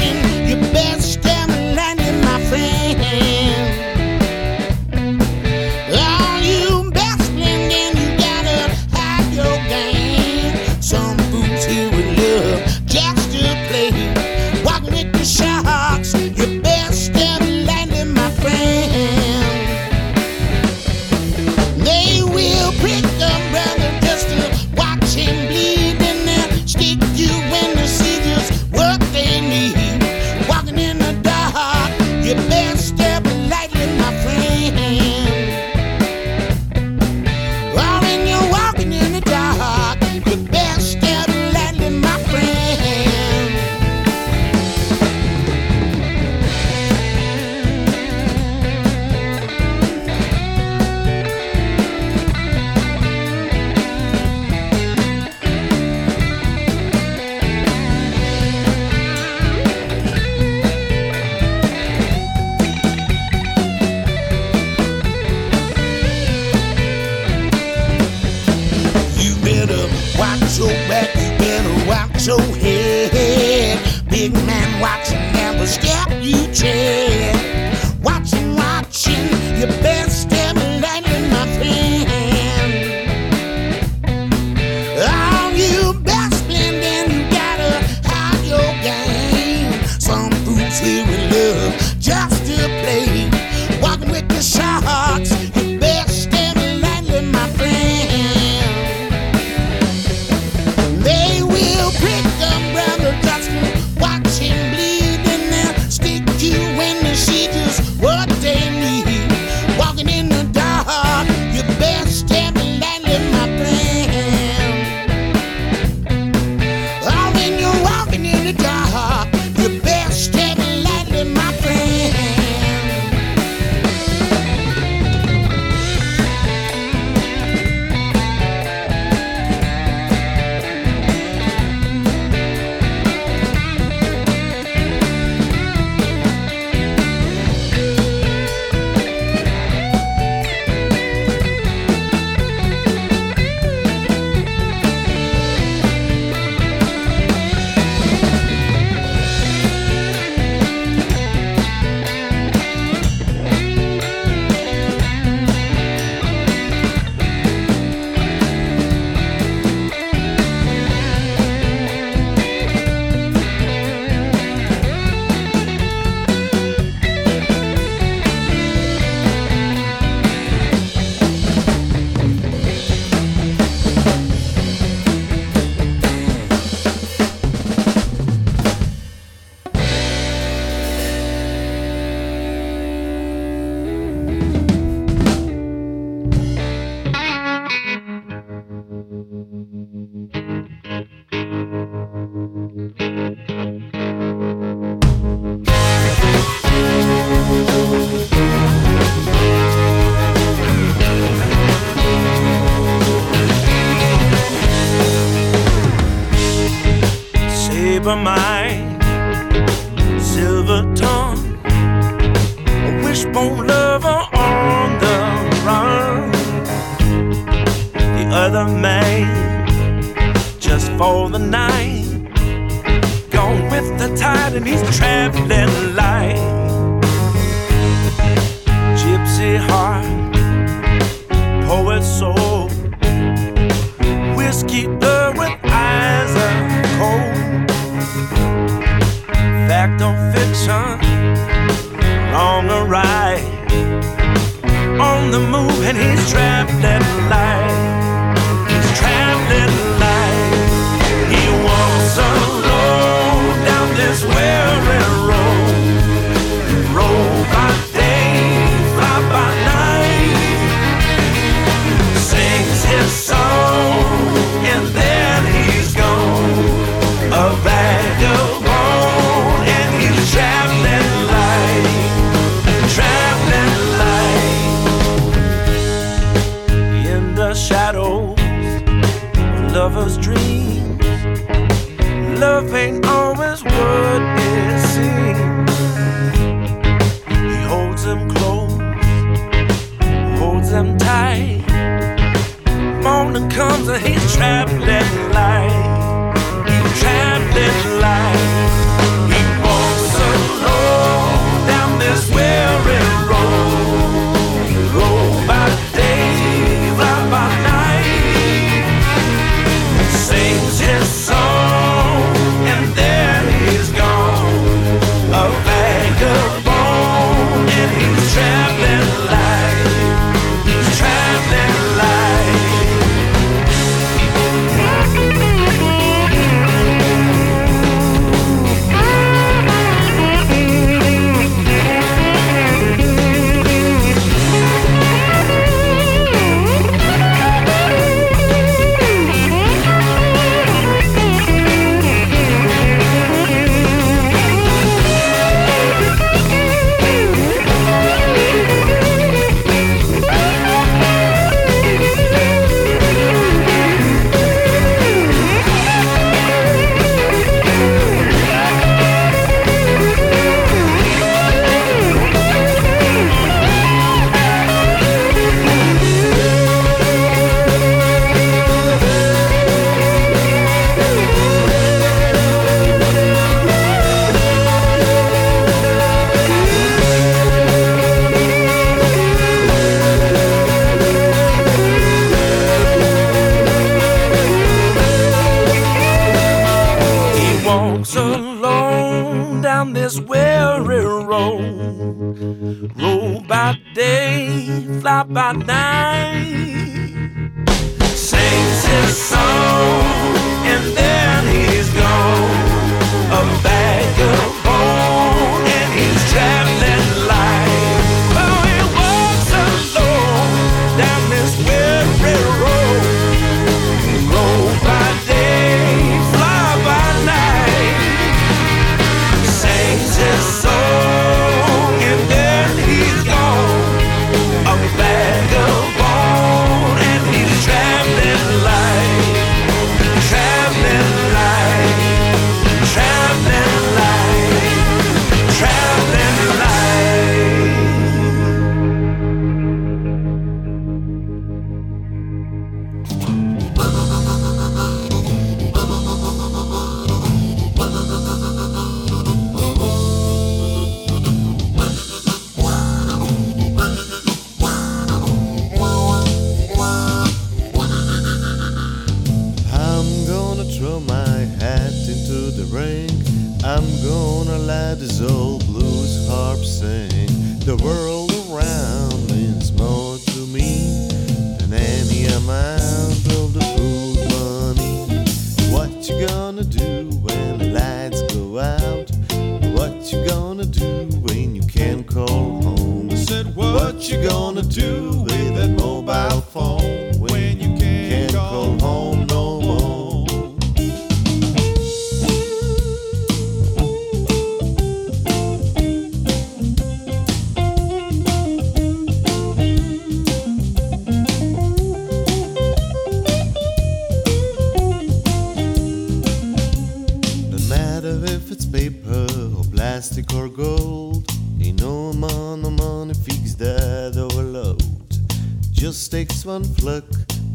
watching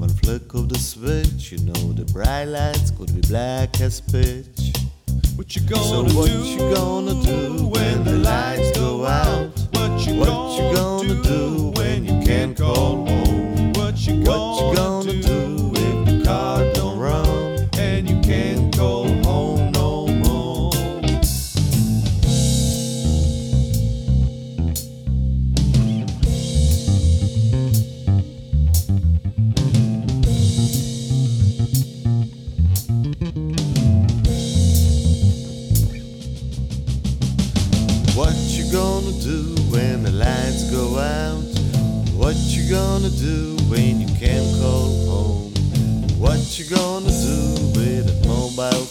One flick of the switch, you know the bright lights could be black as pitch. What you gonna so what do? you gonna do when the lights go out? What you, what gonna, you gonna do, when you can't call home? What you gonna, what you gonna do? do when you can't call home. What you gonna do with a mobile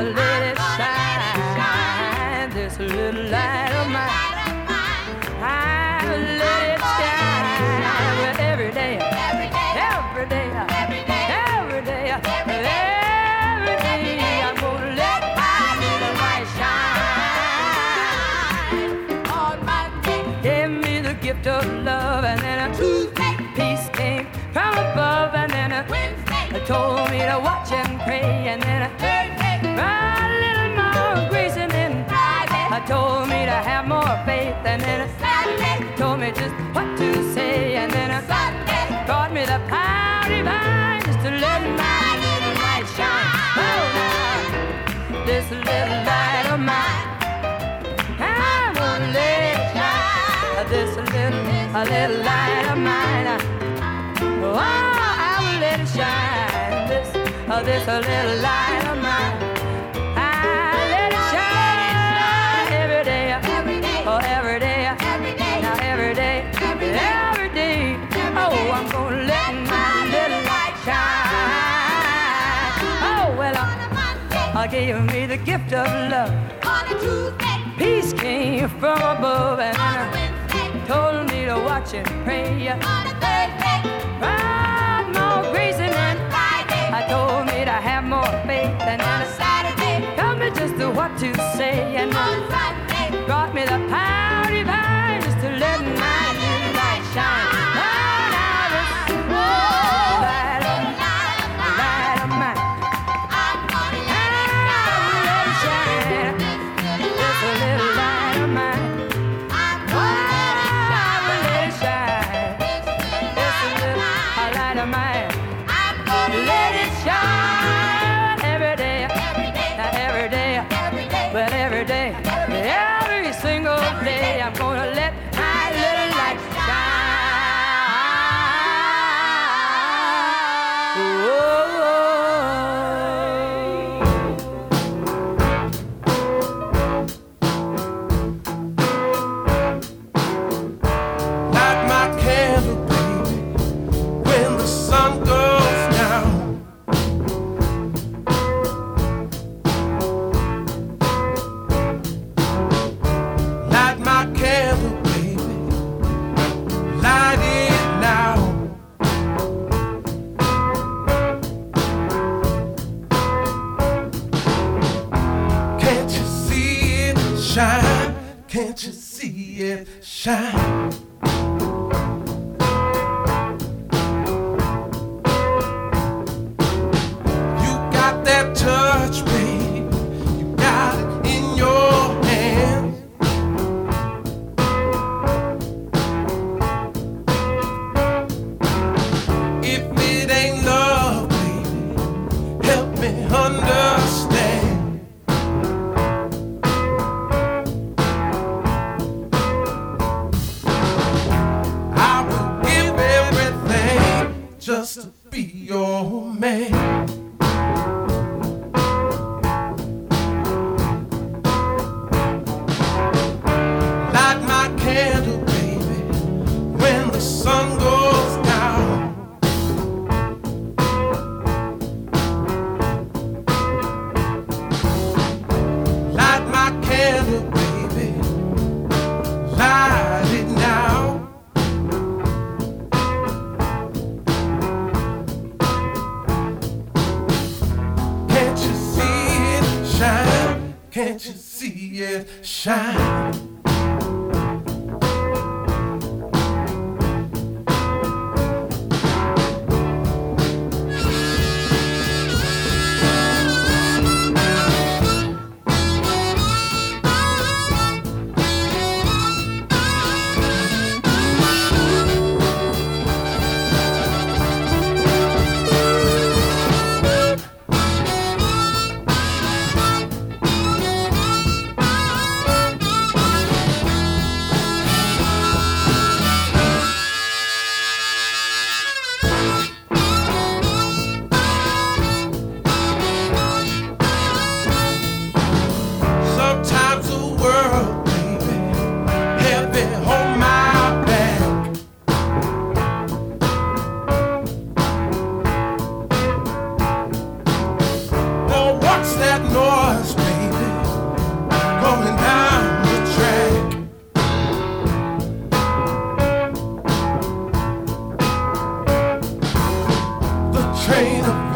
I'll let it shine. This little light of mine. I'll let it shine. Well, every day, every day, every day, every day, every day, every day, I'm gonna let my little light shine. On Monday, gave me the gift of love, and then a Tuesday, peace came from above, and then a Wednesday, told me to watch and pray, and then a told me to have more faith, and then a Saturday, told me just what to say, and then a Sunday, brought me the power divine just to let my little light shine. Oh, now, this little light of mine. I'm gonna let it shine. This little, a little light of mine. Oh, I will let it shine. This, uh, this little light of mine. Gave me the gift of love. On peace came from above, and I told me to watch and pray. On a Thursday, find more grace, and then Friday, I told me to have more faith, and then a Saturday, tell me just to what to say, and on Sunday, train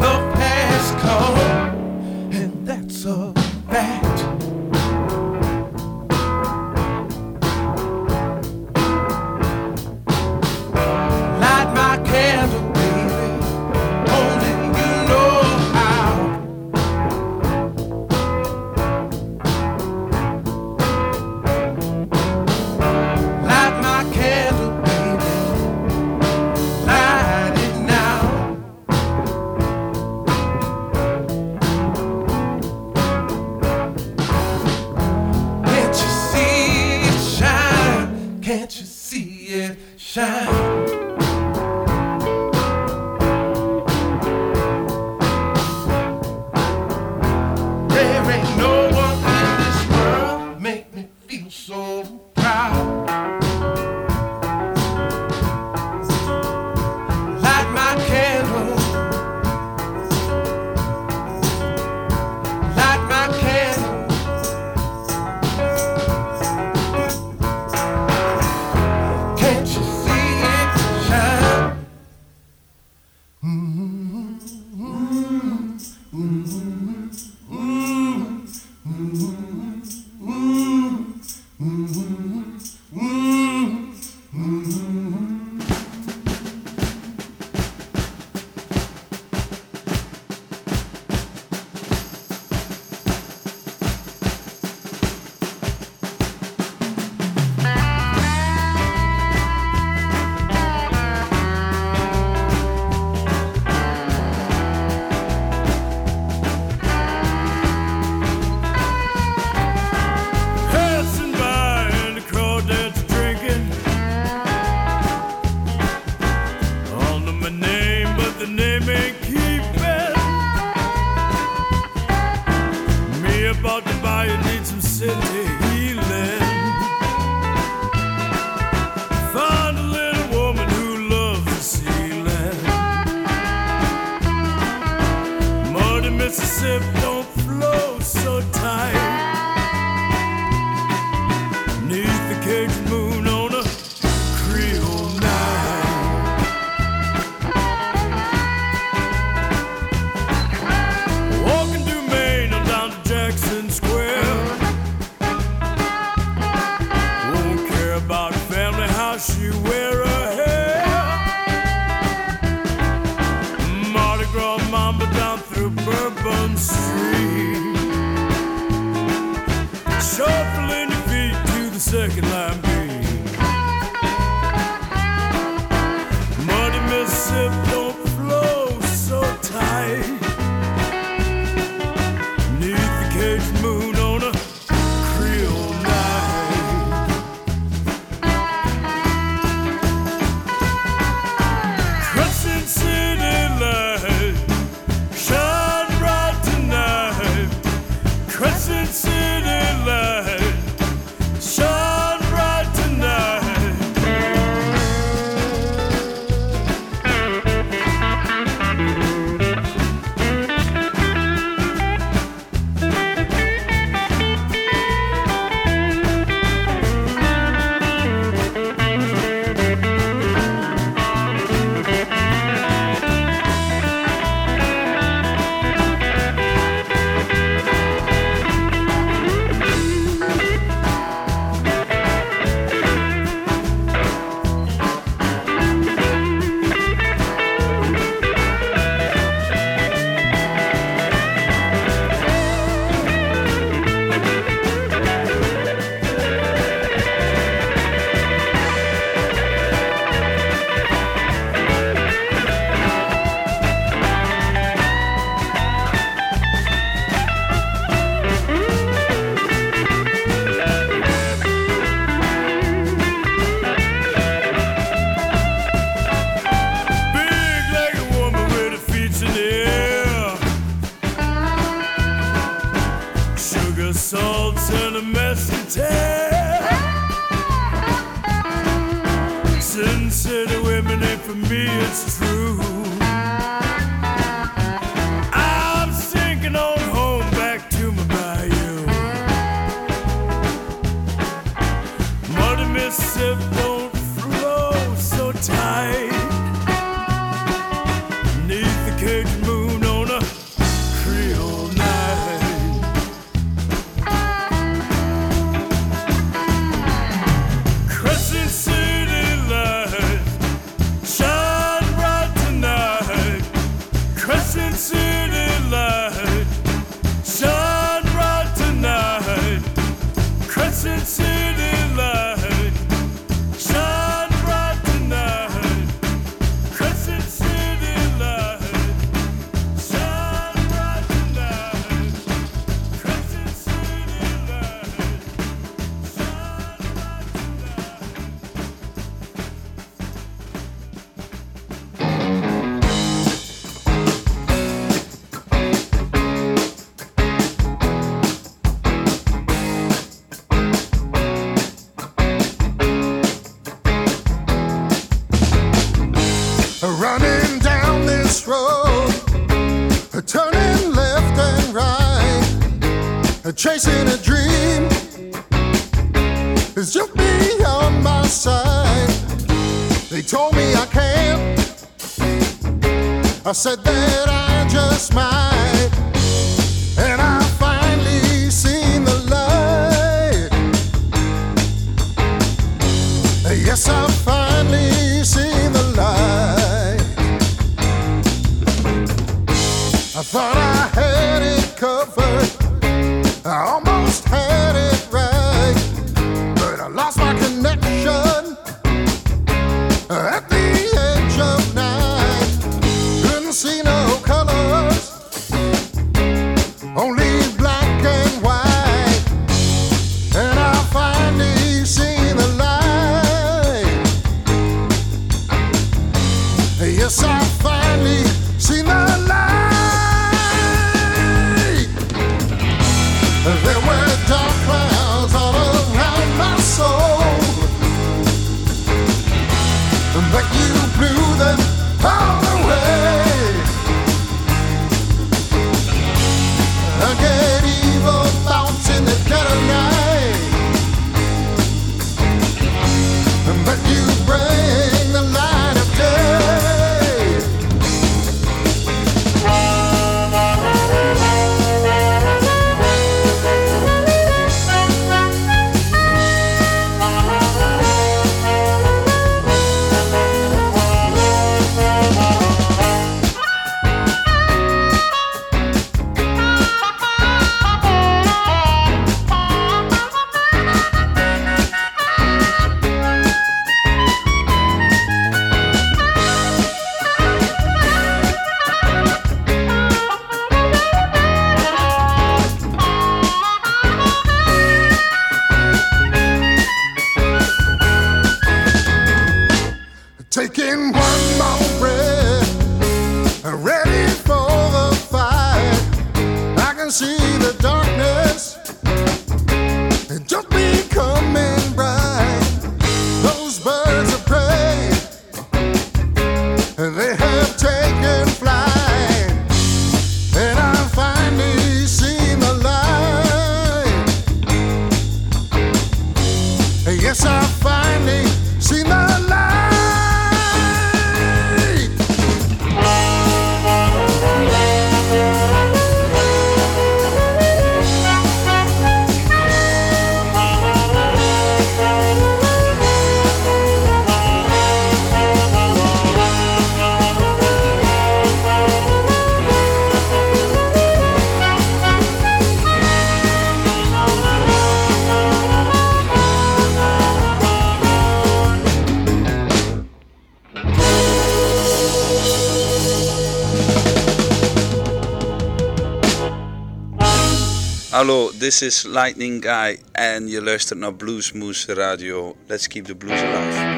said that Hallo, this is Lightning Guy en je luistert naar Bluesmoose Radio. Let's keep the blues alive.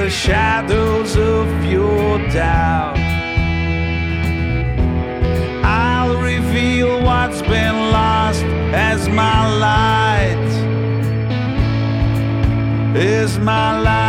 the shadows of your doubt. I'll reveal what's been lost as my light is my light.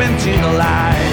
Into the light.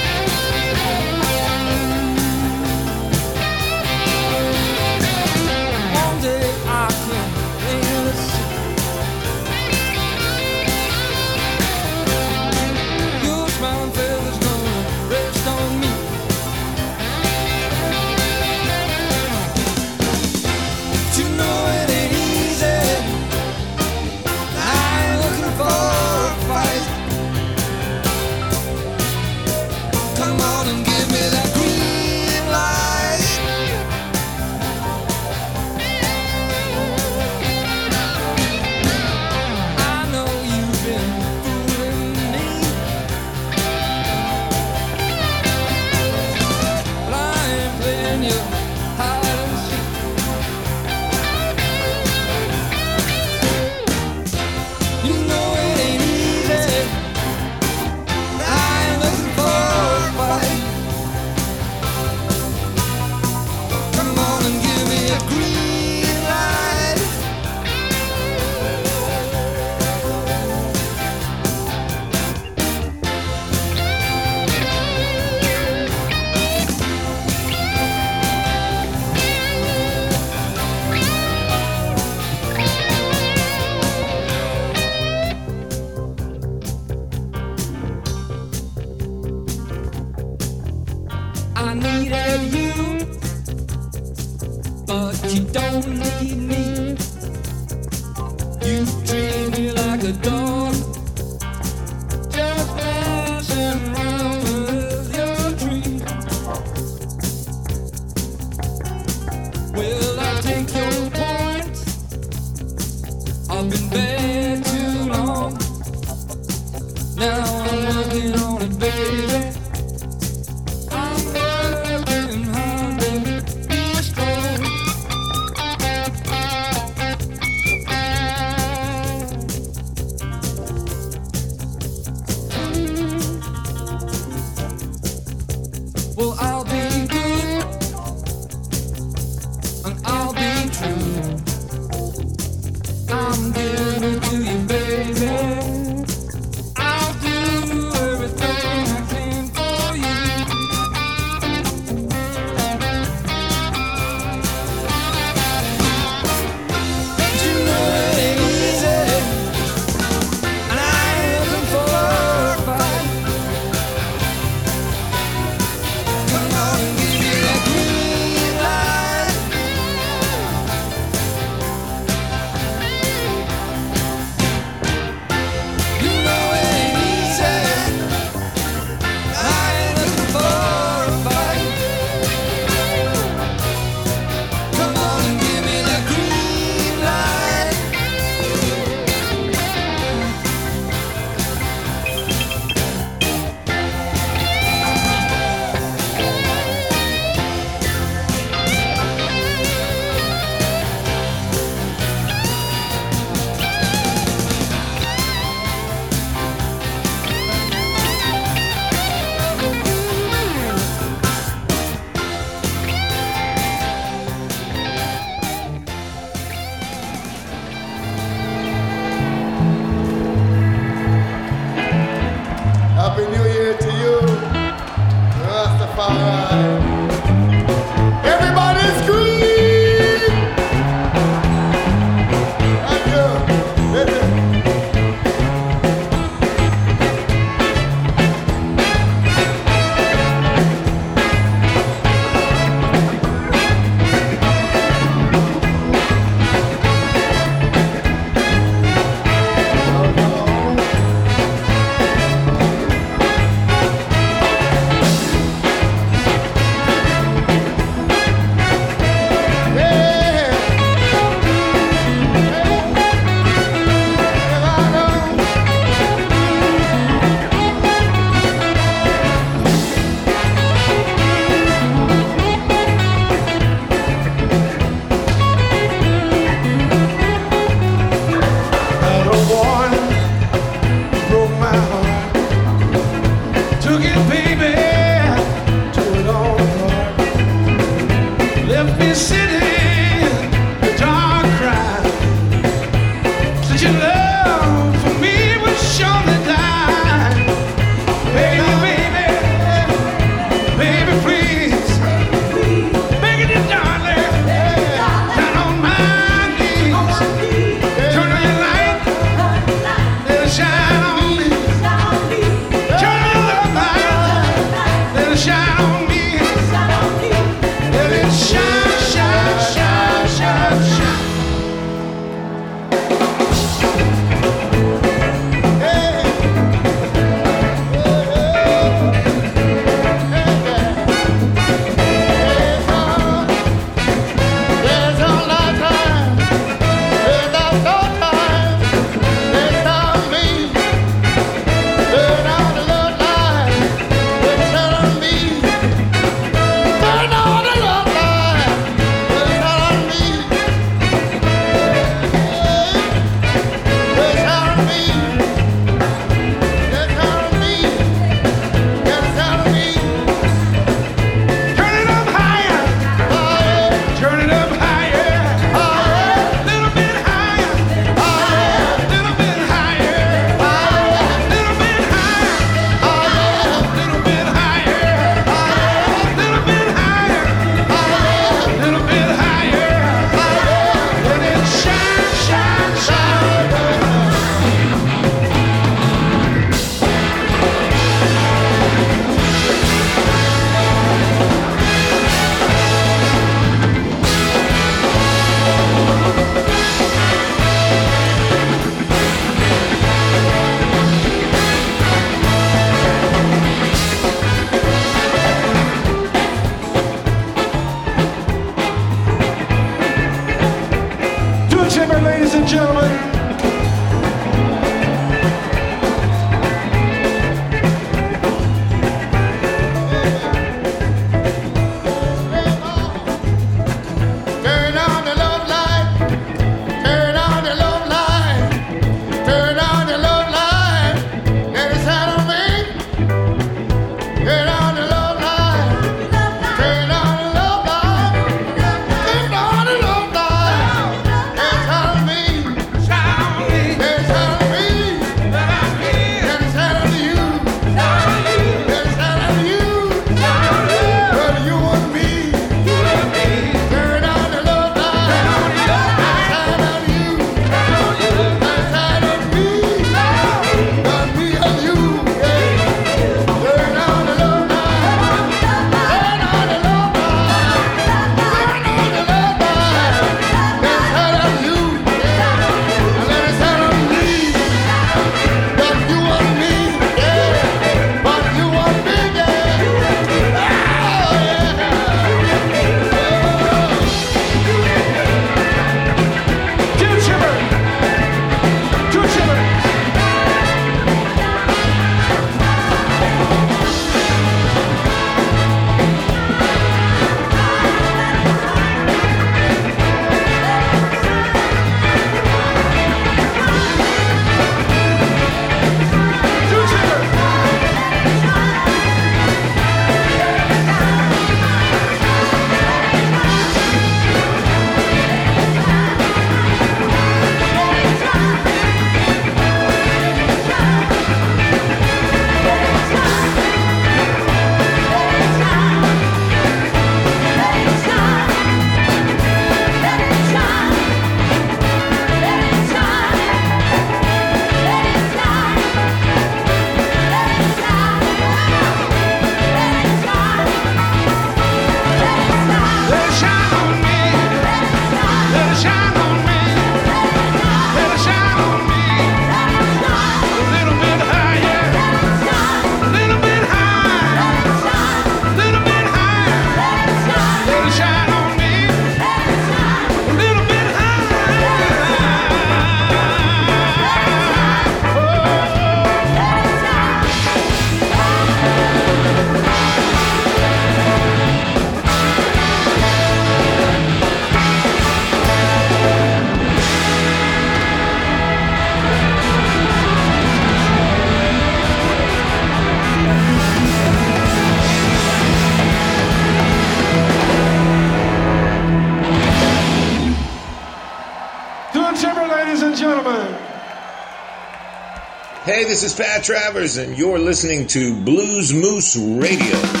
This is Pat Travers, and you're listening to Blues Moose Radio.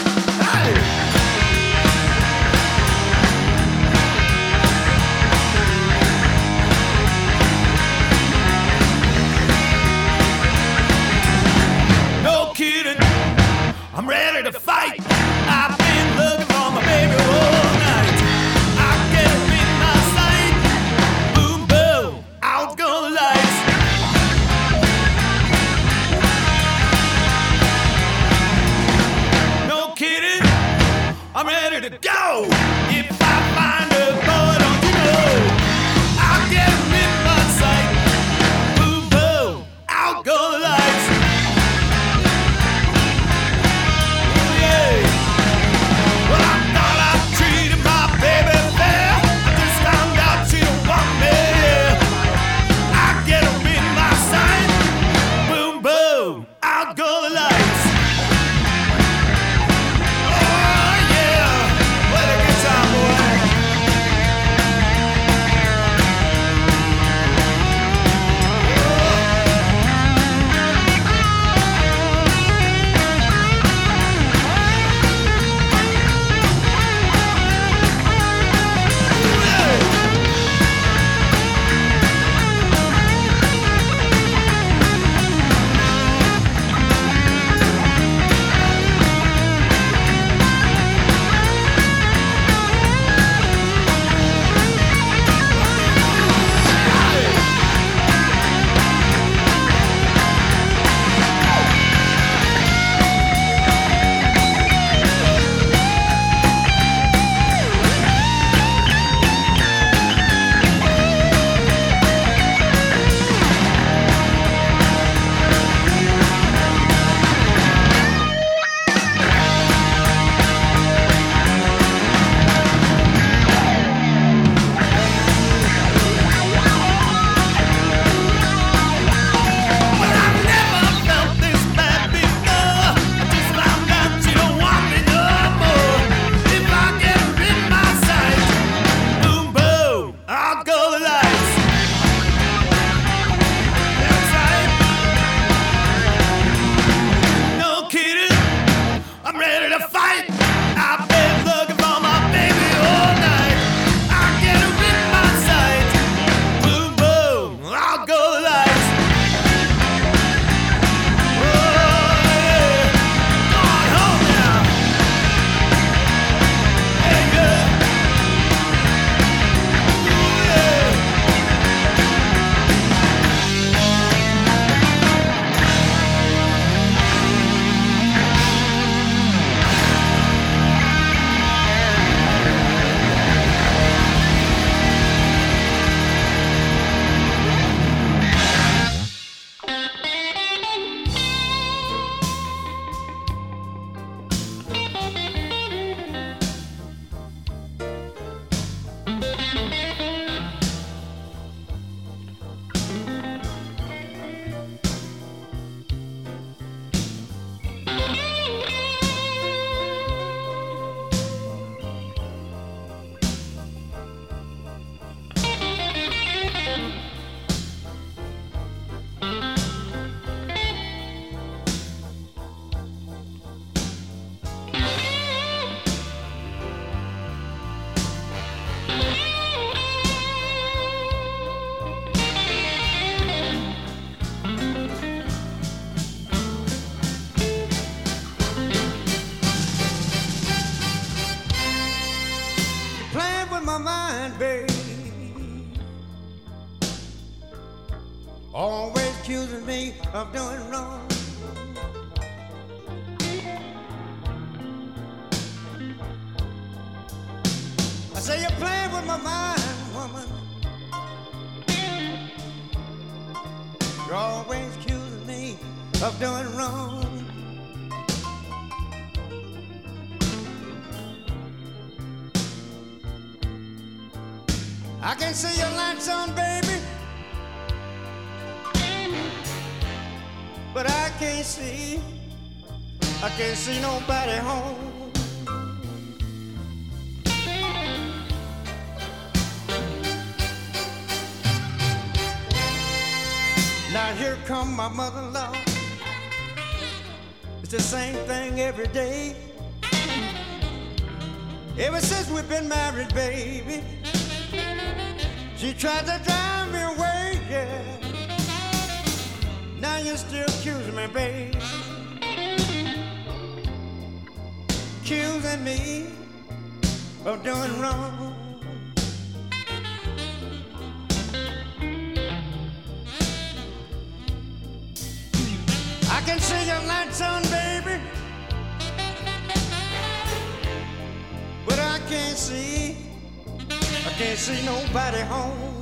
I'll go light. can't see, I can't see nobody home. Now here come my mother-in-law. It's the same thing every day. Ever since we've been married, baby, she tried to drive me away, yeah. Now you're still accusing me, baby. Accusing me of doing wrong. I can see your lights on, baby. But I can't see, I can't see nobody home.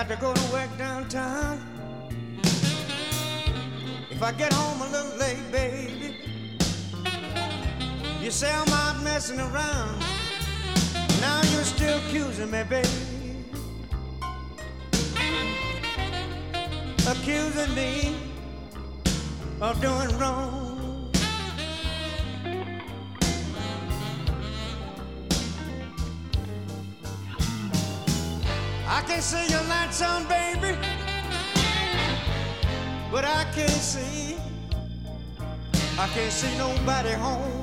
Got to go to work downtown. If I get home a little late, baby, you say I'm out messing around. Now you're still accusing me, baby. Accusing me of doing wrong. I can see your lights on, baby, but I can't see, I can't see nobody home.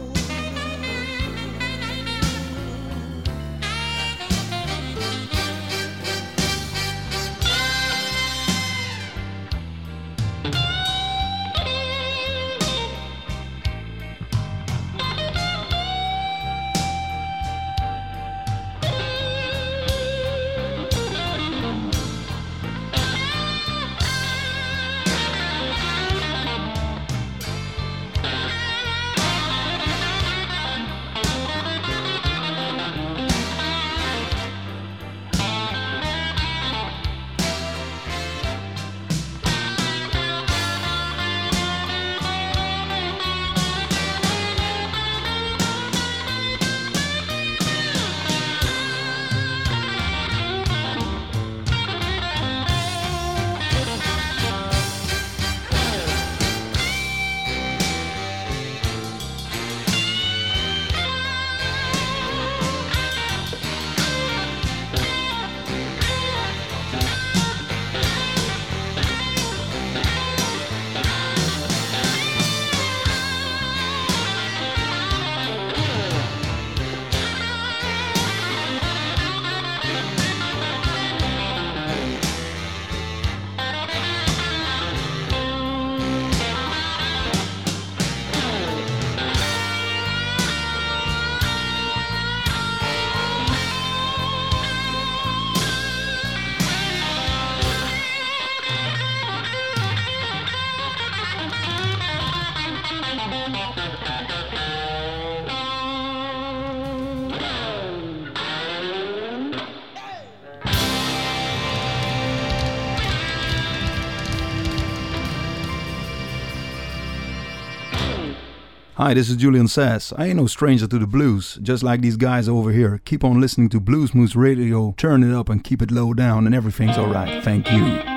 Hi, this is Julian Sas. I ain't no stranger to the blues, just like these guys over here. Keep on listening to Blues Moose Radio, turn it up and keep it low down, and everything's alright. Thank you.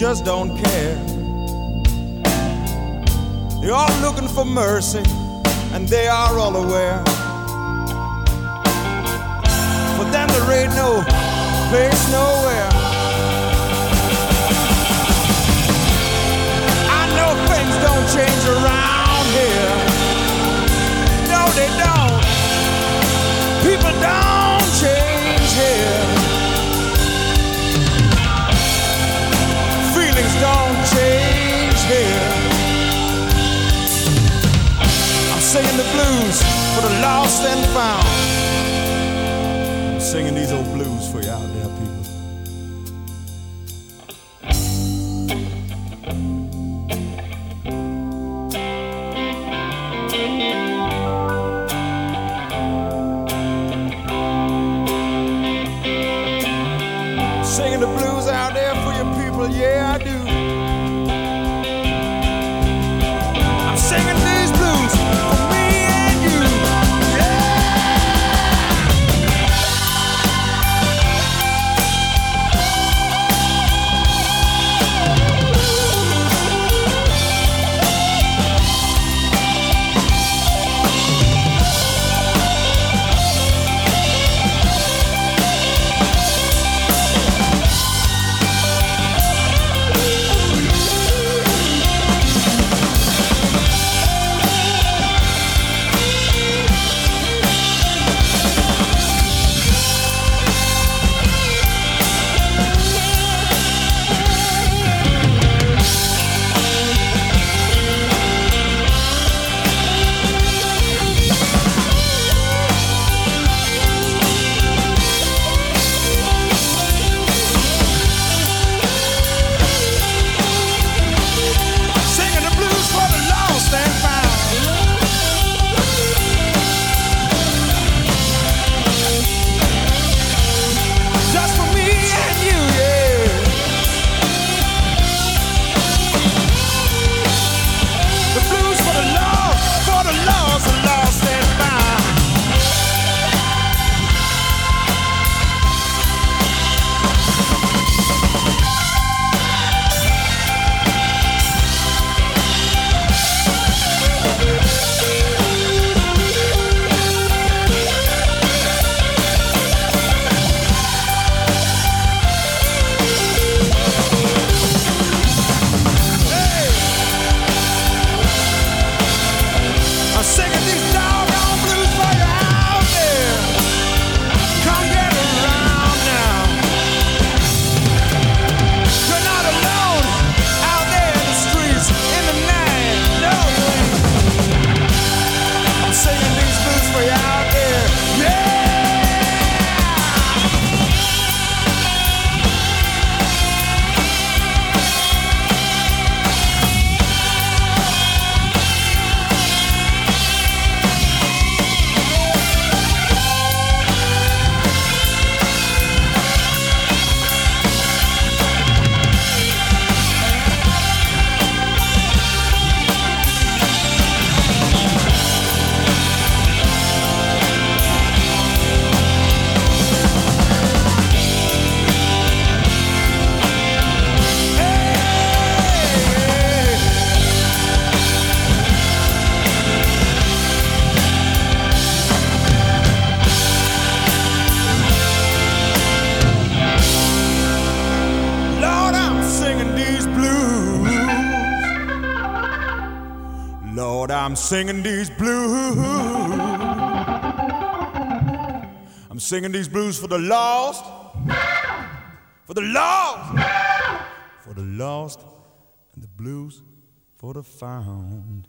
Just don't care. They're all looking for mercy, and they are all aware. For them, there ain't no place nowhere. I know things don't change around here. No, they don't. People don't change here. Don't change here. I'm singing the blues for the lost and found. I'm singing these old blues for you singing these blues. I'm singing these blues for the lost, for the lost, for the lost, and the blues for the found.